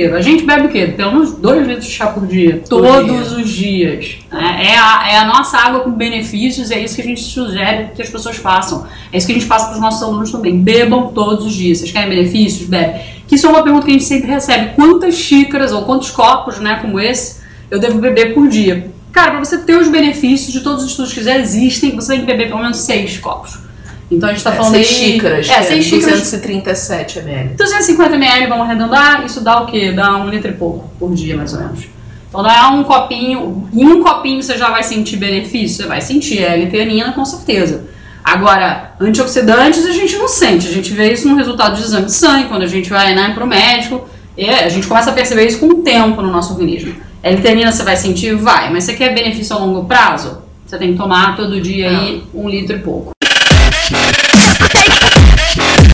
A gente bebe o quê? Pelo menos 2 litros de chá por dia. Todos os dias. É, é a, é a nossa água com benefícios e é isso que a gente sugere que as pessoas façam. É isso que a gente passa para os nossos alunos também. Bebam todos os dias. Vocês querem benefícios? Bebe. Que isso é uma pergunta que a gente sempre recebe. Quantas xícaras ou quantos copos, né, como esse, eu devo beber por dia? Cara, para você ter os benefícios de todos os estudos que já existem, você tem que beber pelo menos 6 copos. Então a gente está É, falando seis aí- xícaras. É, que 6 xícaras 237 ml. 250 ml, vamos arredondar, isso dá o quê? Dá um litro e pouco por dia, mais ou menos. Então é um copinho, em um copinho você já vai sentir benefício, você vai sentir, é L-teanina com certeza. Agora, antioxidantes a gente não sente, a gente vê isso no resultado de exame de sangue, quando a gente vai né, pro médico, e a gente começa a perceber isso com o tempo no nosso organismo. L-teanina você vai sentir? Vai, mas você quer benefício a longo prazo? Você tem que tomar todo dia aí um litro e pouco. Yeah.